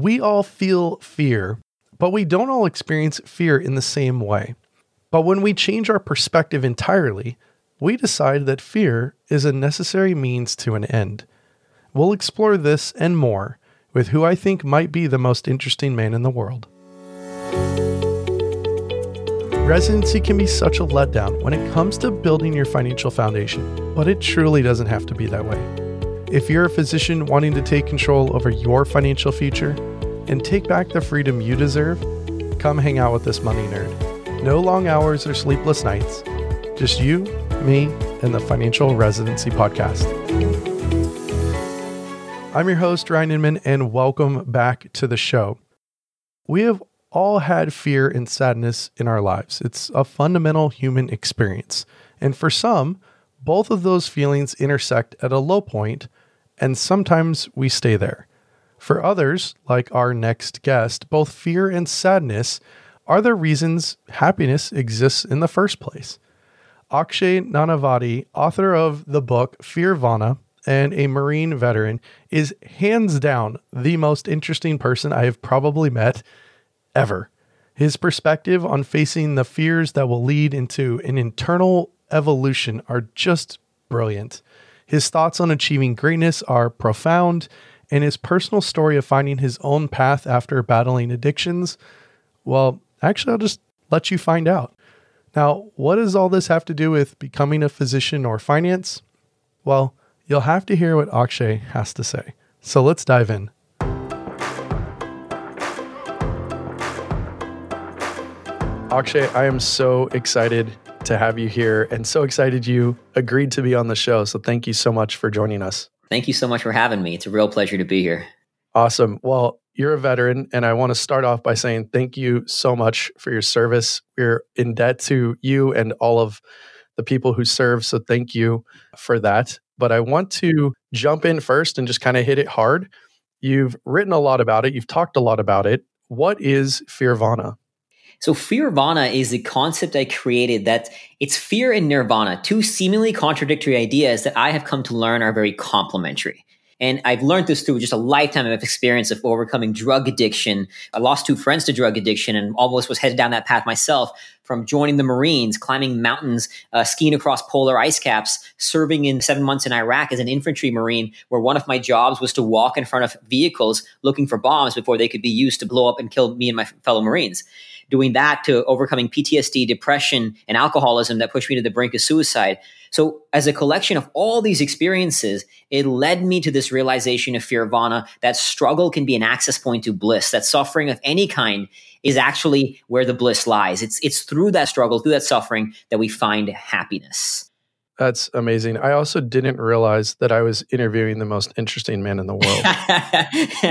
We all feel fear, but we don't all experience fear in the same way. But when we change our perspective entirely, we decide that fear is a necessary means to an end. We'll explore this and more with who I think might be the most interesting man in the world. Residency can be such a letdown when it comes to building your financial foundation, but it truly doesn't have to be that way. If you're a physician wanting to take control over your financial future and take back the freedom you deserve, come hang out with this money nerd. No long hours or sleepless nights, just you, me, and the Financial Residency Podcast. I'm your host, Ryan Inman, and welcome back to the show. We have all had fear and sadness in our lives. It's a fundamental human experience. And for some, both of those feelings intersect at a low point, and sometimes we stay there. For others, like our next guest, both fear and sadness are the reasons happiness exists in the first place. Akshay Nanavati, author of the book Fearvana and a Marine veteran, is hands down the most interesting person I have probably met ever. His perspective on facing the fears that will lead into an internal evolution are just brilliant. His thoughts on achieving greatness are profound, and his personal story of finding his own path after battling addictions, well, actually, I'll just let you find out. Now, what does all this have to do with becoming a physician or finance? Well, you'll have to hear what Akshay has to say. So let's dive in. Akshay, I am so excited to have you here and so excited you agreed to be on the show. So thank you so much for joining us. Thank you so much for having me. It's a real pleasure to be here. Awesome. Well, you're a veteran, and I want to start off by saying thank you so much for your service. We're in debt to you and all of the people who serve. So thank you for that. But I want to jump in first and just kind of hit it hard. You've written a lot about it, you've talked a lot about it. What is Fearvana? So fearvana is the concept I created that it's fear and nirvana, two seemingly contradictory ideas that I have come to learn are very complementary. And I've learned this through just a lifetime of experience of overcoming drug addiction. I lost two friends to drug addiction and almost was headed down that path myself from joining the Marines, climbing mountains, uh, skiing across polar ice caps, serving in seven months in Iraq as an infantry Marine, where one of my jobs was to walk in front of vehicles looking for bombs before they could be used to blow up and kill me and my fellow Marines doing that to overcoming PTSD, depression, and alcoholism that pushed me to the brink of suicide. So, as a collection of all these experiences, it led me to this realization of Fearvana that struggle can be an access point to bliss, that suffering of any kind is actually where the bliss lies. It's, it's through that struggle, through that suffering, that we find happiness. That's amazing. I also didn't realize that I was interviewing the most interesting man in the world. I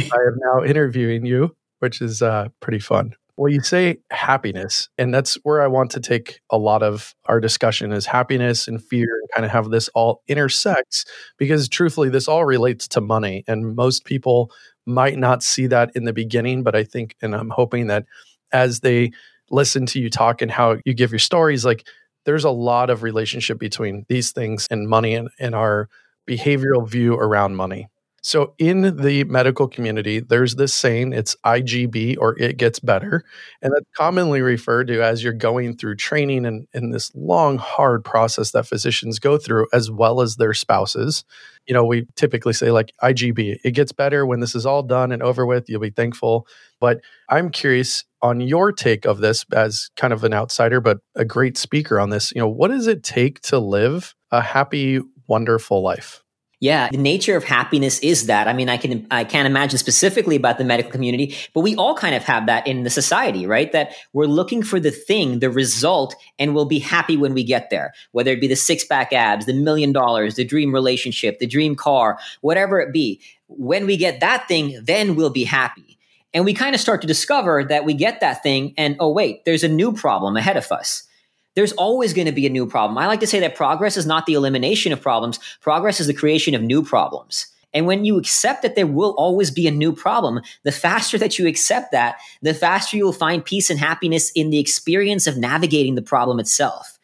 am now interviewing you, which is uh, pretty fun. Well, you say happiness, and that's where I want to take a lot of our discussion is happiness and fear and kind of have this all intersects because truthfully, this all relates to money. And most people might not see that in the beginning, but I think, and I'm hoping that as they listen to you talk and how you give your stories, like there's a lot of relationship between these things and money and, and our behavioral view around money. So in the medical community, there's this saying, it's IGB or it gets better. And that's commonly referred to as you're going through training and in this long, hard process that physicians go through, as well as their spouses. You know, we typically say like IGB, it gets better when this is all done and over with, you'll be thankful. But I'm curious on your take of this as kind of an outsider, but a great speaker on this. You know, what does it take to live a happy, wonderful life? Yeah, the nature of happiness is that. I mean, I can I can't imagine specifically about the medical community, but we all kind of have that in the society, right? That we're looking for the thing, the result, and we'll be happy when we get there. Whether it be the six pack abs, the million dollars, the dream relationship, the dream car, whatever it be. When we get that thing, then we'll be happy. And we kind of start to discover that we get that thing, and oh wait, there's a new problem ahead of us there's always going to be a new problem. I like to say that progress is not the elimination of problems. Progress is the creation of new problems. And when you accept that there will always be a new problem, the faster that you accept that, the faster you will find peace and happiness in the experience of navigating the problem itself.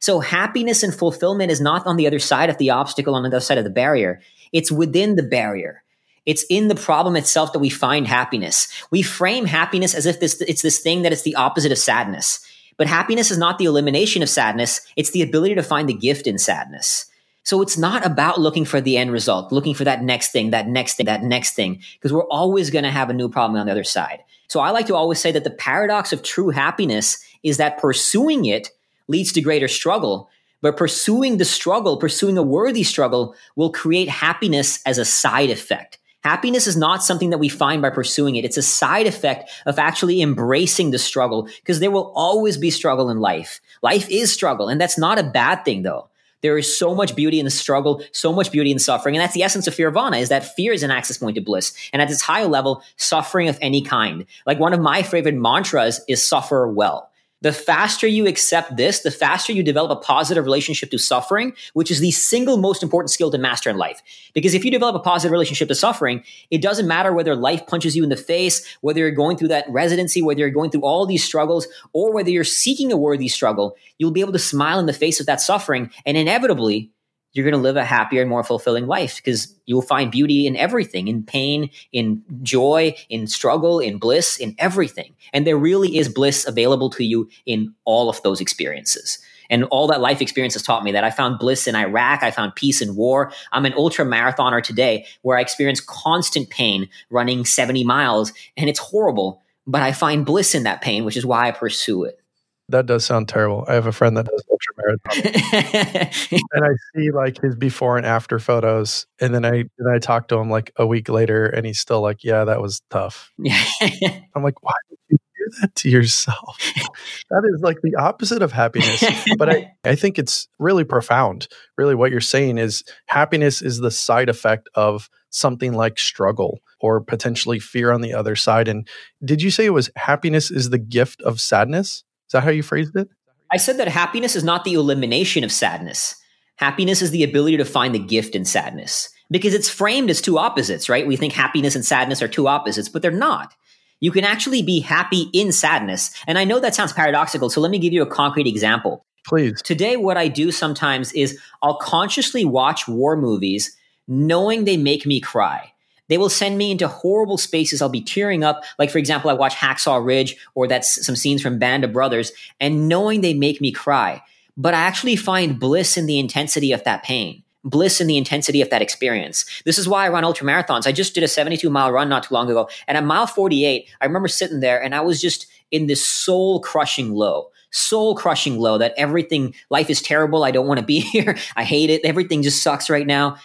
So happiness and fulfillment is not on the other side of the obstacle, on the other side of the barrier. It's within the barrier. It's in the problem itself that we find happiness. We frame happiness as if this, it's this thing that is the opposite of sadness. But happiness is not the elimination of sadness. It's the ability to find the gift in sadness. So it's not about looking for the end result, looking for that next thing, that next thing, that next thing, because we're always going to have a new problem on the other side. So I like to always say that the paradox of true happiness is that pursuing it leads to greater struggle, but pursuing the struggle, pursuing a worthy struggle will create happiness as a side effect. Happiness is not something that we find by pursuing it. It's a side effect of actually embracing the struggle because there will always be struggle in life. Life is struggle, and that's not a bad thing though. There is so much beauty in the struggle, so much beauty in suffering. And that's the essence of Fearvana is that fear is an access point to bliss. And at its higher level, suffering of any kind. Like one of my favorite mantras is suffer well. The faster you accept this, the faster you develop a positive relationship to suffering, which is the single most important skill to master in life. Because if you develop a positive relationship to suffering, it doesn't matter whether life punches you in the face, whether you're going through that residency, whether you're going through all these struggles, or whether you're seeking a worthy struggle, you'll be able to smile in the face of that suffering. And inevitably, you're going to live a happier and more fulfilling life because you'll find beauty in everything, in pain, in joy, in struggle, in bliss, in everything. And there really is bliss available to you in all of those experiences. And all that life experience has taught me that I found bliss in Iraq. I found peace in war. I'm an ultra marathoner today where I experience constant pain running 70 miles and it's horrible, but I find bliss in that pain, which is why I pursue it. That does sound terrible. I have a friend that does ultra marathon, and I see like his before and after photos, and then I then I talk to him like a week later, and he's still like, "Yeah, that was tough." I'm like, "Why did you do that to yourself?" that is like the opposite of happiness. but I I think it's really profound. Really, what you're saying is happiness is the side effect of something like struggle or potentially fear on the other side. And did you say it was happiness is the gift of sadness? Is that how you phrased it? I said that happiness is not the elimination of sadness. Happiness is the ability to find the gift in sadness because it's framed as two opposites, right? We think happiness and sadness are two opposites, but they're not. You can actually be happy in sadness. And I know that sounds paradoxical, so let me give you a concrete example. Please. Today, what I do sometimes is I'll consciously watch war movies knowing they make me cry. They will send me into horrible spaces. I'll be tearing up. Like, for example, I watch Hacksaw Ridge or that's some scenes from Band of Brothers and knowing they make me cry. But I actually find bliss in the intensity of that pain bliss in the intensity of that experience. This is why I run ultra marathons. I just did a 72 mile run not too long ago. And at mile 48, I remember sitting there and I was just in this soul crushing low, soul crushing low that everything, life is terrible. I don't want to be here. I hate it. Everything just sucks right now.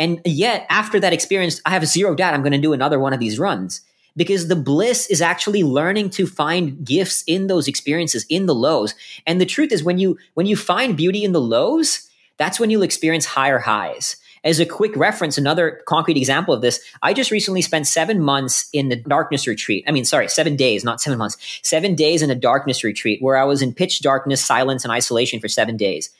And yet, after that experience, I have zero doubt I'm going to do another one of these runs. Because the bliss is actually learning to find gifts in those experiences in the lows. And the truth is when you when you find beauty in the lows that's when you'll experience higher highs. As a quick reference another concrete example of this i just recently spent seven months in the darkness retreat. I mean sorry seven days not seven months. Seven days in a darkness retreat where i was in pitch darkness silence and isolation for seven days.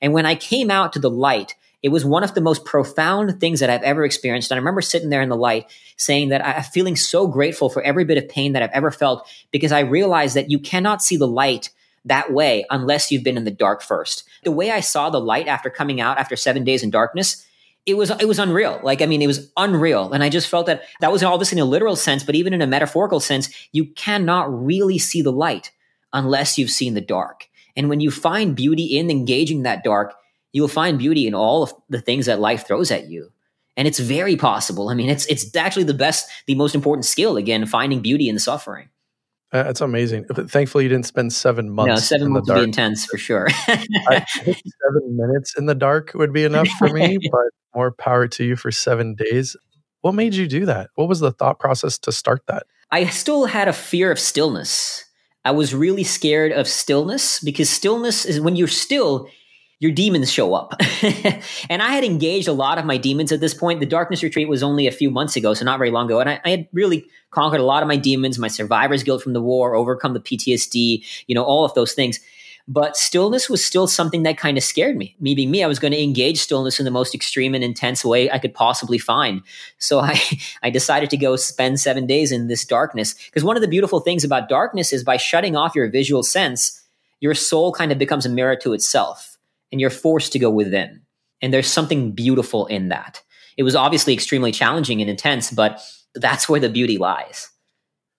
And when i came out to the light it was one of the most profound things that I've ever experienced. And I remember sitting there in the light saying that I'm feeling so grateful for every bit of pain that I've ever felt because I realized that you cannot see the light that way unless you've been in the dark first. The way I saw the light after coming out after seven days in darkness, it was it was unreal. Like I mean, it was unreal, and I just felt that that was all this in a literal sense, but even in a metaphorical sense, you cannot really see the light unless you've seen the dark. And when you find beauty in engaging that dark, you will find beauty in all of the things that life throws at you. And it's very possible. I mean, it's it's actually the best, the most important skill again, finding beauty in the suffering. Uh, that's amazing. Thankfully, you didn't spend seven months. No, seven months would be intense for sure. seven minutes in the dark would be enough for me, but more power to you for seven days. What made you do that? What was the thought process to start that? I still had a fear of stillness. I was really scared of stillness because stillness is when you're still, your demons show up. and I had engaged a lot of my demons at this point. The darkness retreat was only a few months ago, so not very long ago. And I, I, had really conquered a lot of my demons, my survivor's guilt from the war, overcome the PTSD, you know, all of those things. But stillness was still something that kind of scared me. Me being me, I was going to engage stillness in the most extreme and intense way I could possibly find. So I, I decided to go spend seven days in this darkness. Because one of the beautiful things about darkness is by shutting off your visual sense, your soul kind of becomes a mirror to itself and you're forced to go within. And there's something beautiful in that. It was obviously extremely challenging and intense, but that's where the beauty lies.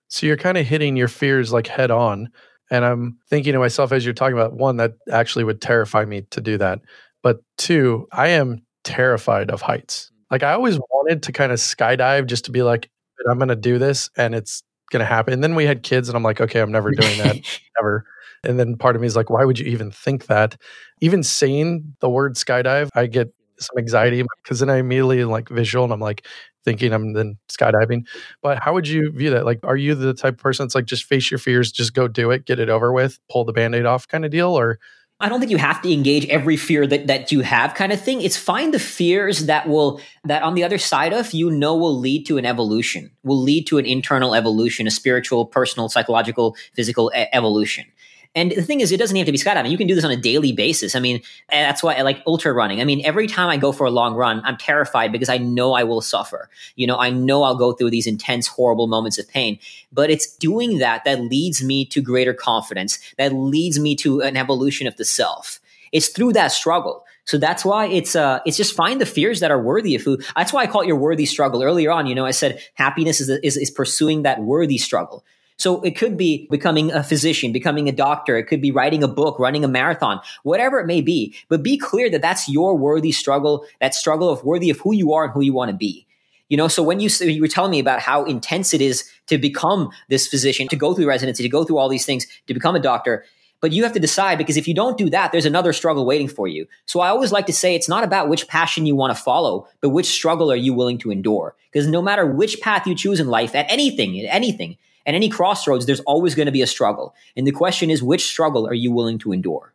So you're kind of hitting your fears like head on. And I'm thinking to myself as you're talking about one, that actually would terrify me to do that. But two, I am terrified of heights. Like I always wanted to kind of skydive just to be like, I'm going to do this and it's going to happen. And then we had kids and I'm like, okay, I'm never doing that ever. And then part of me is like, why would you even think that? Even saying the word skydive, I get some anxiety because then I immediately like visual and I'm like thinking I'm then skydiving. But how would you view that? Like, are you the type of person that's like just face your fears, just go do it, get it over with, pull the band aid off kind of deal? Or I don't think you have to engage every fear that, that you have kind of thing. It's find the fears that will, that on the other side of, you know, will lead to an evolution, will lead to an internal evolution, a spiritual, personal, psychological, physical e- evolution. And the thing is, it doesn't have to be skydiving. You can do this on a daily basis. I mean, that's why I like ultra running. I mean, every time I go for a long run, I'm terrified because I know I will suffer. You know, I know I'll go through these intense, horrible moments of pain. But it's doing that that leads me to greater confidence, that leads me to an evolution of the self. It's through that struggle. So that's why it's uh it's just find the fears that are worthy of who. That's why I call it your worthy struggle. Earlier on, you know, I said happiness is is, is pursuing that worthy struggle. So it could be becoming a physician, becoming a doctor. It could be writing a book, running a marathon, whatever it may be. But be clear that that's your worthy struggle, that struggle of worthy of who you are and who you want to be. You know, so when you you were telling me about how intense it is to become this physician, to go through residency, to go through all these things, to become a doctor, but you have to decide because if you don't do that, there's another struggle waiting for you. So I always like to say it's not about which passion you want to follow, but which struggle are you willing to endure? Because no matter which path you choose in life, at anything, at anything, at any crossroads, there's always going to be a struggle. And the question is, which struggle are you willing to endure?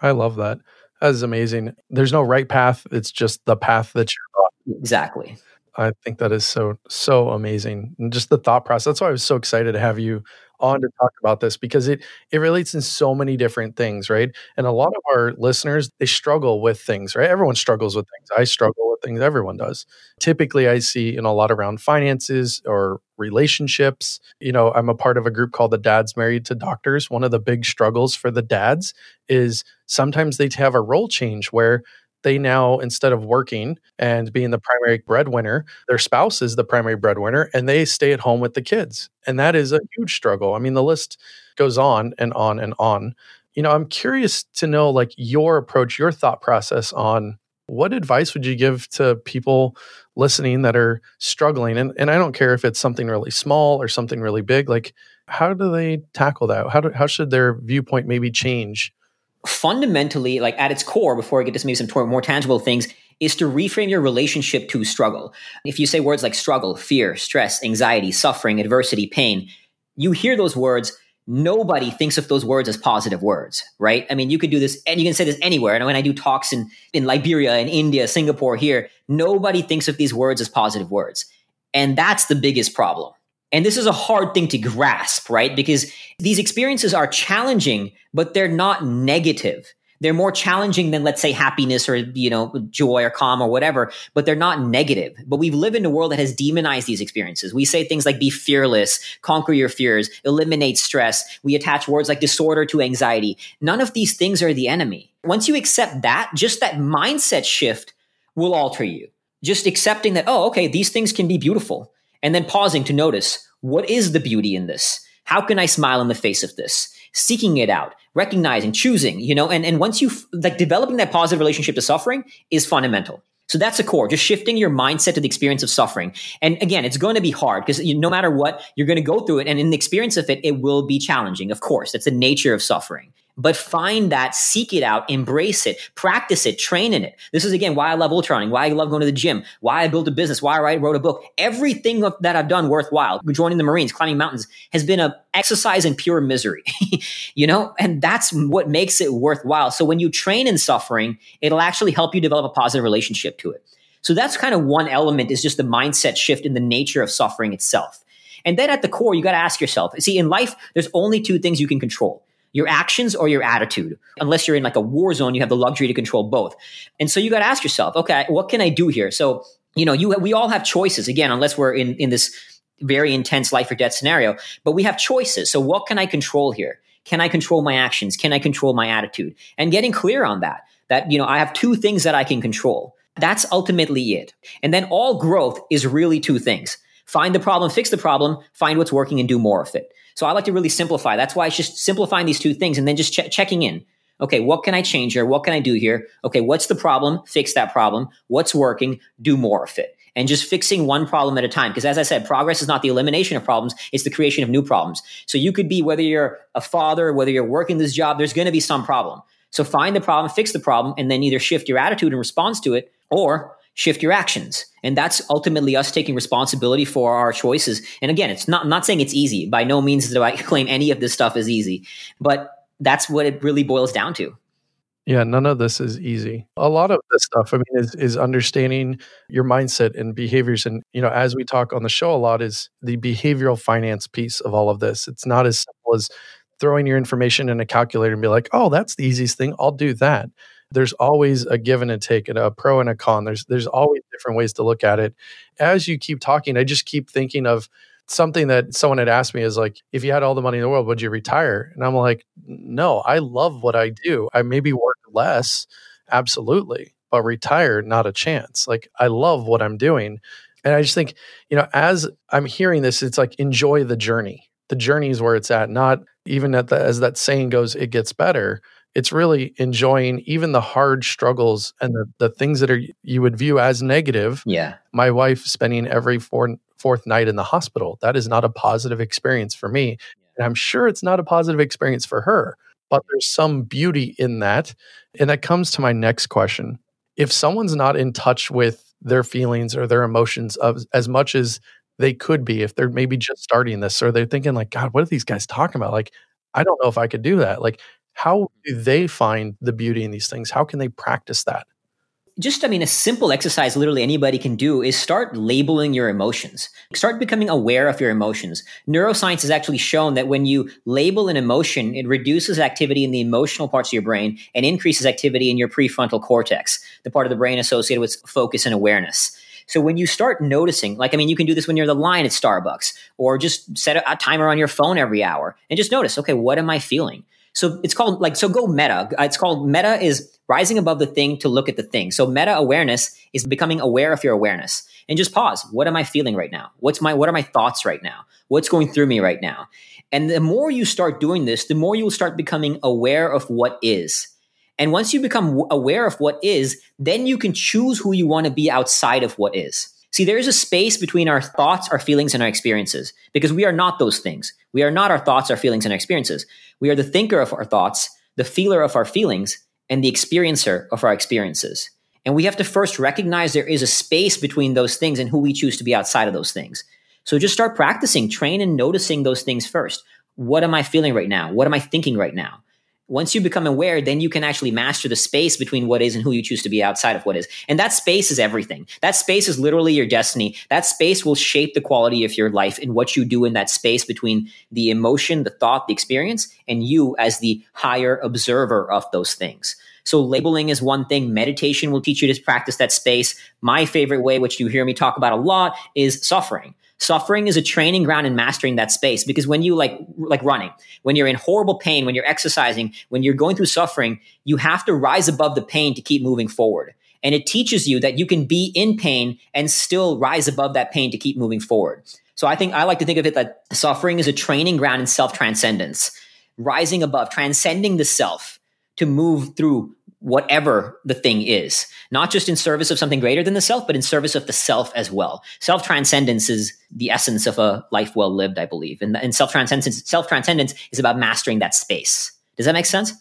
I love that. That is amazing. There's no right path. It's just the path that you're on. Exactly. I think that is so, so amazing. And just the thought process. That's why I was so excited to have you on to talk about this because it it relates in so many different things, right? And a lot of our listeners, they struggle with things, right? Everyone struggles with things. I struggle with things, everyone does. Typically I see in a lot around finances or relationships. You know, I'm a part of a group called the Dads Married to Doctors. One of the big struggles for the dads is sometimes they have a role change where they now instead of working and being the primary breadwinner their spouse is the primary breadwinner and they stay at home with the kids and that is a huge struggle. I mean the list goes on and on and on. You know i'm curious to know like your approach your thought process on what advice would you give to people listening that are struggling? And, and i don't care if it's something really small or something really big like how do they tackle that? How, do, how should their viewpoint maybe change fundamentally, like at its core, before I get to maybe some more tangible things, is to reframe your relationship to struggle. If you say words like struggle, fear, stress, anxiety, suffering, adversity, pain, you hear those words. Nobody thinks of those words as positive words, right? I mean, you could do this and you can say this anywhere. And when I do talks in, in Liberia, in India, Singapore, here, nobody thinks of these words as positive words. And that's the biggest problem. And this is a hard thing to grasp, right? Because these experiences are challenging, but they're not negative. They're more challenging than, let's say, happiness or, you know, joy or calm or whatever, but they're not negative. But we live in a world that has demonized these experiences. We say things like be fearless, conquer your fears, eliminate stress. We attach words like disorder to anxiety. None of these things are the enemy. Once you accept that, just that mindset shift will alter you. Just accepting that, oh, okay, these things can be beautiful and then pausing to notice what is the beauty in this? How can I smile in the face of this? Seeking it out, recognizing, choosing, you know, and, and once you like developing that positive relationship to suffering is fundamental. So that's a core, just shifting your mindset to the experience of suffering. And again, it's going to be hard because no matter what, you're going to go through it. And in the experience of it, it will be challenging. Of course, that's the nature of suffering but find that, seek it out, embrace it, practice it, train in it. This is again why I love ultrarunning, why I love going to the gym, why I built a business, why I wrote a book. Everything that I've done worthwhile, joining the Marines, climbing mountains, has been a exercise in pure misery, you know, and that's what makes it worthwhile. So when you train in suffering, it'll actually help you develop a positive relationship to it. So that's kind of one element is just the mindset shift in the nature of suffering itself. And then at the core, you got to ask yourself, see, in life, there's only two things you can control your actions or your attitude. Unless you're in like a war zone, you have the luxury to control both. And so you got to ask yourself, okay, what can I do here? So, you know, you, we all have choices again, unless we're in, in this very intense life or death scenario, but we have choices. So what can I control here? Can I control my actions? Can I control my attitude? And getting clear on that, that, you know, I have two things that I can control. That's ultimately it. And then all growth is really two things. Find the problem, fix the problem, find what's working and do more of it. So I like to really simplify. That's why it's just simplifying these two things and then just ch- checking in. Okay, what can I change here? What can I do here? Okay, what's the problem? Fix that problem. What's working? Do more of it. And just fixing one problem at a time. Because as I said, progress is not the elimination of problems, it's the creation of new problems. So you could be, whether you're a father, whether you're working this job, there's going to be some problem. So find the problem, fix the problem, and then either shift your attitude in response to it or shift your actions. And that's ultimately us taking responsibility for our choices. And again, it's not, I'm not saying it's easy. By no means do I claim any of this stuff is easy, but that's what it really boils down to. Yeah, none of this is easy. A lot of this stuff, I mean, is, is understanding your mindset and behaviors. And, you know, as we talk on the show a lot, is the behavioral finance piece of all of this. It's not as simple as throwing your information in a calculator and be like, oh, that's the easiest thing. I'll do that. There's always a give and a take and a pro and a con. There's there's always different ways to look at it. As you keep talking, I just keep thinking of something that someone had asked me is like, if you had all the money in the world, would you retire? And I'm like, no, I love what I do. I maybe work less, absolutely, but retire, not a chance. Like, I love what I'm doing. And I just think, you know, as I'm hearing this, it's like enjoy the journey. The journey is where it's at, not even at the, as that saying goes, it gets better. It's really enjoying even the hard struggles and the, the things that are you would view as negative. Yeah. My wife spending every four, fourth night in the hospital. That is not a positive experience for me. And I'm sure it's not a positive experience for her, but there's some beauty in that. And that comes to my next question. If someone's not in touch with their feelings or their emotions of, as much as they could be, if they're maybe just starting this or they're thinking, like, God, what are these guys talking about? Like, I don't know if I could do that. Like, how mm-hmm. do they find the beauty in these things? How can they practice that? just i mean a simple exercise literally anybody can do is start labeling your emotions start becoming aware of your emotions neuroscience has actually shown that when you label an emotion it reduces activity in the emotional parts of your brain and increases activity in your prefrontal cortex the part of the brain associated with focus and awareness so when you start noticing, like, I mean, you can do this when you're in the line at Starbucks or just set a, timer on your phone every hour and just notice, okay, what am I feeling? So it's called like, so go meta. It's called meta is rising above the thing to look at the thing. So meta awareness is becoming aware of your awareness and just pause. What am I feeling right now? What's my, what are my thoughts right now? What's going through me right now? And the more you start doing this, the more you will start becoming aware of what is. And once you become aware of what is, then you can choose who you want to be outside of what is. See, there is a space between our thoughts, our feelings, and our experiences because we are not those things. We are not our thoughts, our feelings, and our experiences. We are the thinker of our thoughts, the feeler of our feelings, and the experiencer of our experiences. And we have to first recognize there is a space between those things and who we choose to be outside of those things. So just start practicing, train and noticing those things first. What am I feeling right now? What am I thinking right now? Once you become aware, then you can actually master the space between what is and who you choose to be outside of what is. And that space is everything. That space is literally your destiny. That space will shape the quality of your life and what you do in that space between the emotion, the thought, the experience, and you as the higher observer of those things. So labeling is one thing. Meditation will teach you to practice that space. My favorite way, which you hear me talk about a lot, is suffering. Suffering is a training ground in mastering that space because when you like like running, when you're in horrible pain, when you're exercising, when you're going through suffering, you have to rise above the pain to keep moving forward. And it teaches you that you can be in pain and still rise above that pain to keep moving forward. So I think I like to think of it that suffering is a training ground in self transcendence, rising above, transcending the self to move through whatever the thing is, not just in service of something greater than the self, but in service of the self as well. Self transcendence is the essence of a life well lived, I believe. And, and self transcendence, self transcendence is about mastering that space. Does that make sense?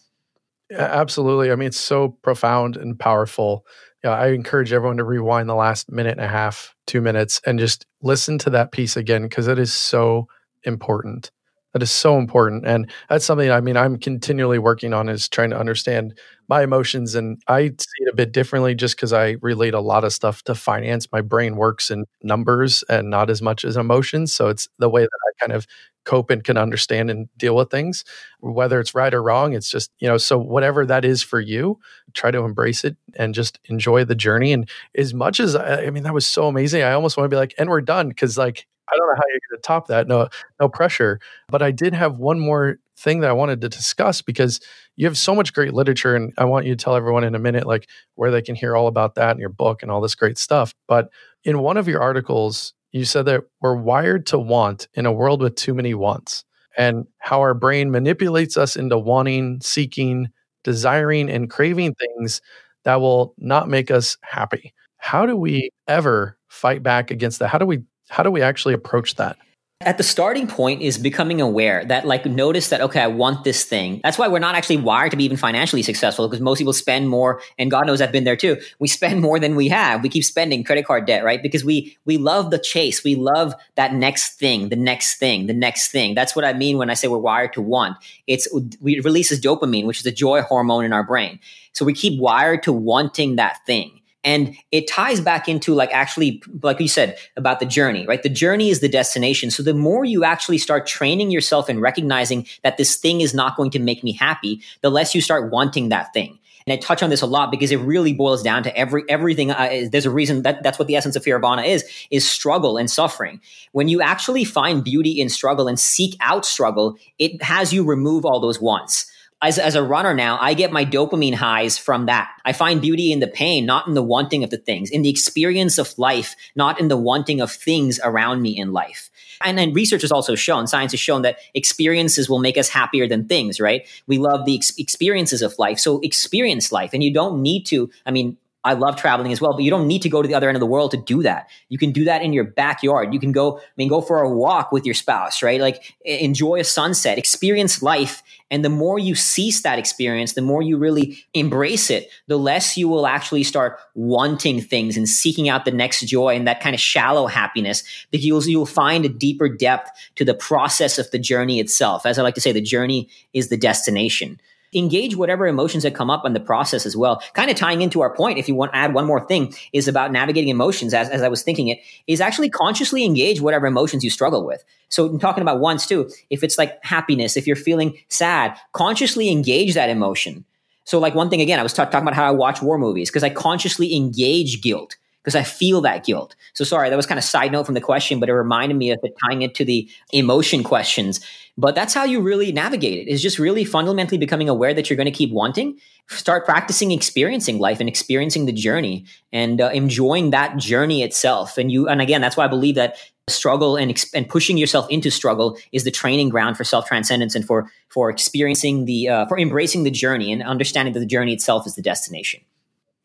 Yeah, absolutely. I mean, it's so profound and powerful. Yeah, I encourage everyone to rewind the last minute and a half, two minutes, and just listen to that piece again because it is so important. That is so important. And that's something I mean, I'm continually working on is trying to understand my emotions. And I see it a bit differently just because I relate a lot of stuff to finance. My brain works in numbers and not as much as emotions. So it's the way that I kind of cope and can understand and deal with things. Whether it's right or wrong, it's just, you know, so whatever that is for you, try to embrace it and just enjoy the journey. And as much as I mean, that was so amazing. I almost want to be like, and we're done. Cause like I don't know how you're going to top that. No, no pressure. But I did have one more thing that I wanted to discuss because you have so much great literature and I want you to tell everyone in a minute like where they can hear all about that in your book and all this great stuff. But in one of your articles, you said that we're wired to want in a world with too many wants and how our brain manipulates us into wanting, seeking, desiring and craving things that will not make us happy. How do we ever fight back against that? How do we how do we actually approach that? At the starting point is becoming aware that, like, notice that, okay, I want this thing. That's why we're not actually wired to be even financially successful because most people spend more, and God knows I've been there too. We spend more than we have. We keep spending credit card debt, right? Because we, we love the chase. We love that next thing, the next thing, the next thing. That's what I mean when I say we're wired to want. It's, we releases dopamine, which is the joy hormone in our brain. So we keep wired to wanting that thing. And it ties back into like actually, like you said about the journey, right? The journey is the destination. So the more you actually start training yourself and recognizing that this thing is not going to make me happy, the less you start wanting that thing. And I touch on this a lot because it really boils down to every everything. Uh, there's a reason that that's what the essence of Fearvana is: is struggle and suffering. When you actually find beauty in struggle and seek out struggle, it has you remove all those wants as, as a runner now, I get my dopamine highs from that. I find beauty in the pain, not in the wanting of the things, in the experience of life, not in the wanting of things around me in life. And then research has also shown, science has shown that experiences will make us happier than things, right? We love the ex- experiences of life. So experience life. And you don't need to, I mean, I love traveling as well, but you don't need to go to the other end of the world to do that. You can do that in your backyard. You can go, I mean, go for a walk with your spouse, right? Like enjoy a sunset, experience life. And the more you cease that experience, the more you really embrace it, the less you will actually start wanting things and seeking out the next joy and that kind of shallow happiness because you'll, you'll find a deeper depth to the process of the journey itself. As I like to say, the journey is the destination engage whatever emotions that come up in the process as well. Kind of tying into our point, if you want to add one more thing, is about navigating emotions as, as I was thinking it, is actually consciously engage whatever emotions you struggle with. So I'm talking about once too, if it's like happiness, if you're feeling sad, consciously engage that emotion. So like one thing again, I was t- talking about how I watch war movies because I consciously engage guilt because I feel that guilt. So sorry, that was kind of side note from the question, but it reminded me of it tying it to the emotion questions. But that's how you really navigate it is just really fundamentally becoming aware that you're going to keep wanting. Start practicing experiencing life and experiencing the journey and uh, enjoying that journey itself. And you, and again, that's why I believe that struggle and, and pushing yourself into struggle is the training ground for self transcendence and for, for experiencing the, uh, for embracing the journey and understanding that the journey itself is the destination.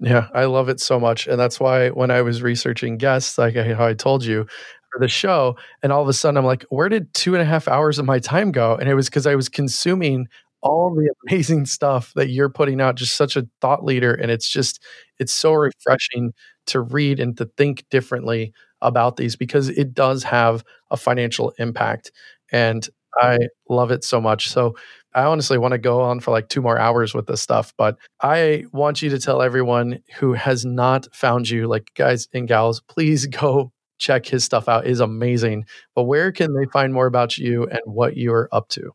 Yeah, I love it so much. And that's why when I was researching guests, like how I told you for the show, and all of a sudden I'm like, where did two and a half hours of my time go? And it was because I was consuming all the amazing stuff that you're putting out, just such a thought leader. And it's just, it's so refreshing to read and to think differently about these because it does have a financial impact. And I love it so much. So I honestly want to go on for like two more hours with this stuff, but I want you to tell everyone who has not found you, like guys and gals, please go check his stuff out. Is amazing. But where can they find more about you and what you're up to?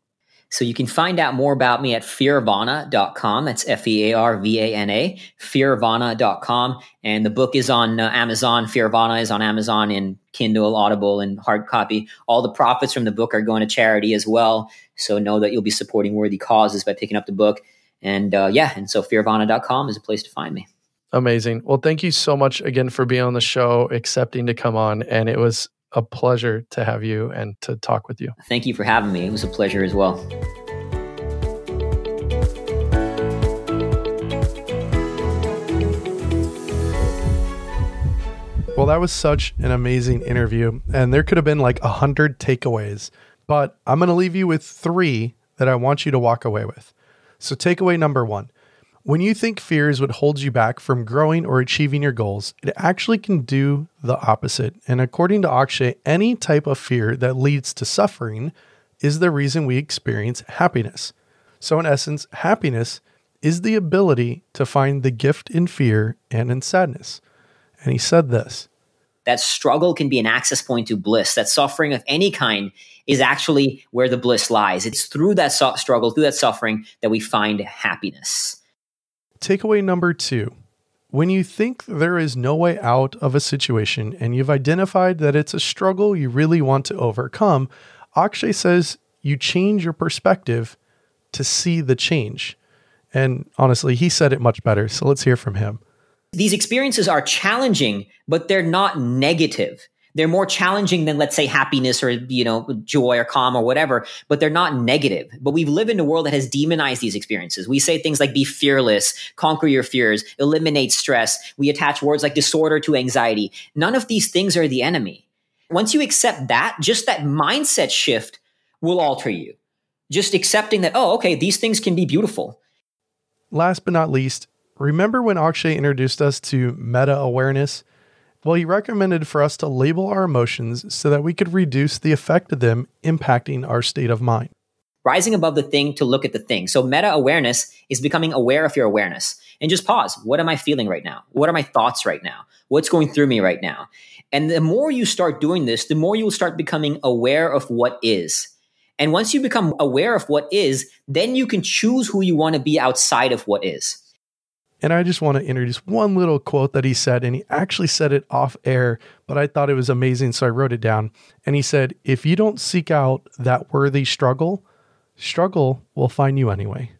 So you can find out more about me at fearvana.com. That's F E A R V A N A, fearvana.com. And the book is on uh, Amazon. Fearvana is on Amazon in Kindle, Audible, and hard copy. All the profits from the book are going to charity as well. So know that you'll be supporting worthy causes by picking up the book. And uh, yeah, and so fearvana.com is a place to find me. Amazing. Well, thank you so much again for being on the show, accepting to come on. And it was a pleasure to have you and to talk with you. Thank you for having me. It was a pleasure as well. Well, that was such an amazing interview, and there could have been like a hundred takeaways, but I'm going to leave you with three that I want you to walk away with. So, takeaway number one when you think fears would hold you back from growing or achieving your goals, it actually can do the opposite. And according to Akshay, any type of fear that leads to suffering is the reason we experience happiness. So, in essence, happiness is the ability to find the gift in fear and in sadness. And he said this that struggle can be an access point to bliss, that suffering of any kind is actually where the bliss lies. It's through that struggle, through that suffering, that we find happiness. Takeaway number two when you think there is no way out of a situation and you've identified that it's a struggle you really want to overcome, Akshay says you change your perspective to see the change. And honestly, he said it much better. So let's hear from him. These experiences are challenging, but they're not negative. They're more challenging than, let's say, happiness or, you know, joy or calm or whatever, but they're not negative. But we live in a world that has demonized these experiences. We say things like be fearless, conquer your fears, eliminate stress. We attach words like disorder to anxiety. None of these things are the enemy. Once you accept that, just that mindset shift will alter you. Just accepting that, oh, okay, these things can be beautiful. Last but not least, remember when Akshay introduced us to meta awareness? Well, he recommended for us to label our emotions so that we could reduce the effect of them impacting our state of mind. Rising above the thing to look at the thing. So, meta awareness is becoming aware of your awareness and just pause. What am I feeling right now? What are my thoughts right now? What's going through me right now? And the more you start doing this, the more you will start becoming aware of what is. And once you become aware of what is, then you can choose who you want to be outside of what is. And I just want to introduce one little quote that he said, and he actually said it off air, but I thought it was amazing, so I wrote it down. And he said, If you don't seek out that worthy struggle, struggle will find you anyway.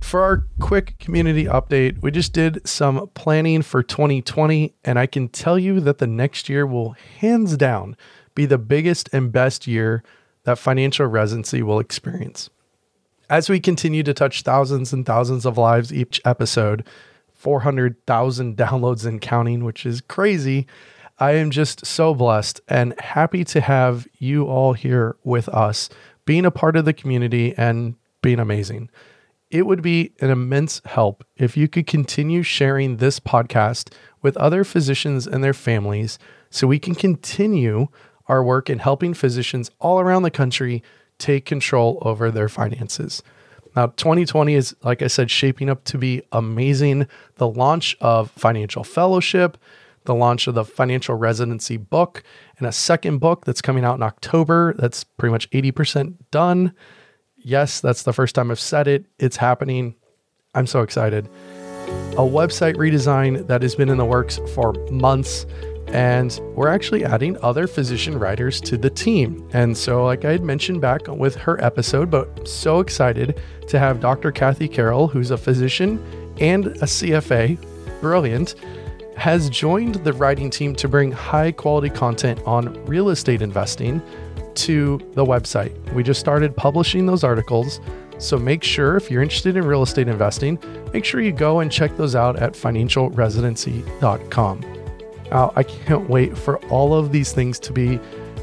For our quick community update, we just did some planning for 2020, and I can tell you that the next year will hands down be the biggest and best year that financial residency will experience. As we continue to touch thousands and thousands of lives each episode, 400,000 downloads and counting, which is crazy. I am just so blessed and happy to have you all here with us, being a part of the community and being amazing. It would be an immense help if you could continue sharing this podcast with other physicians and their families so we can continue our work in helping physicians all around the country take control over their finances. Now, 2020 is, like I said, shaping up to be amazing. The launch of Financial Fellowship, the launch of the Financial Residency book, and a second book that's coming out in October that's pretty much 80% done. Yes, that's the first time I've said it. It's happening. I'm so excited. A website redesign that has been in the works for months. And we're actually adding other physician writers to the team. And so, like I had mentioned back with her episode, but so excited to have Dr. Kathy Carroll, who's a physician and a CFA, brilliant, has joined the writing team to bring high quality content on real estate investing to the website. We just started publishing those articles. So make sure if you're interested in real estate investing, make sure you go and check those out at financialresidency.com. Now, I can't wait for all of these things to be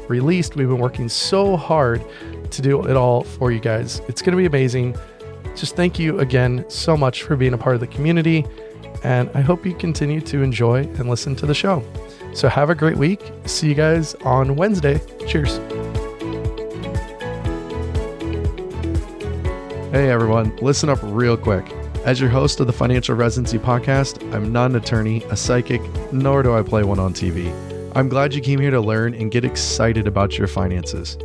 released. We've been working so hard to do it all for you guys. It's going to be amazing. Just thank you again so much for being a part of the community. And I hope you continue to enjoy and listen to the show. So have a great week. See you guys on Wednesday. Cheers. Hey everyone, listen up real quick. As your host of the Financial Residency Podcast, I'm not an attorney, a psychic, nor do I play one on TV. I'm glad you came here to learn and get excited about your finances.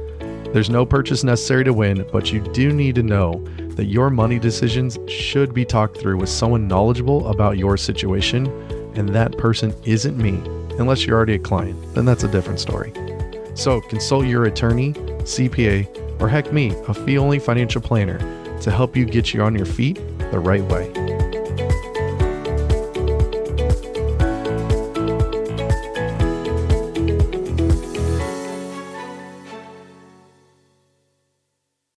There's no purchase necessary to win, but you do need to know that your money decisions should be talked through with someone knowledgeable about your situation, and that person isn't me, unless you're already a client. Then that's a different story. So consult your attorney, CPA, or heck me, a fee only financial planner to help you get you on your feet the right way.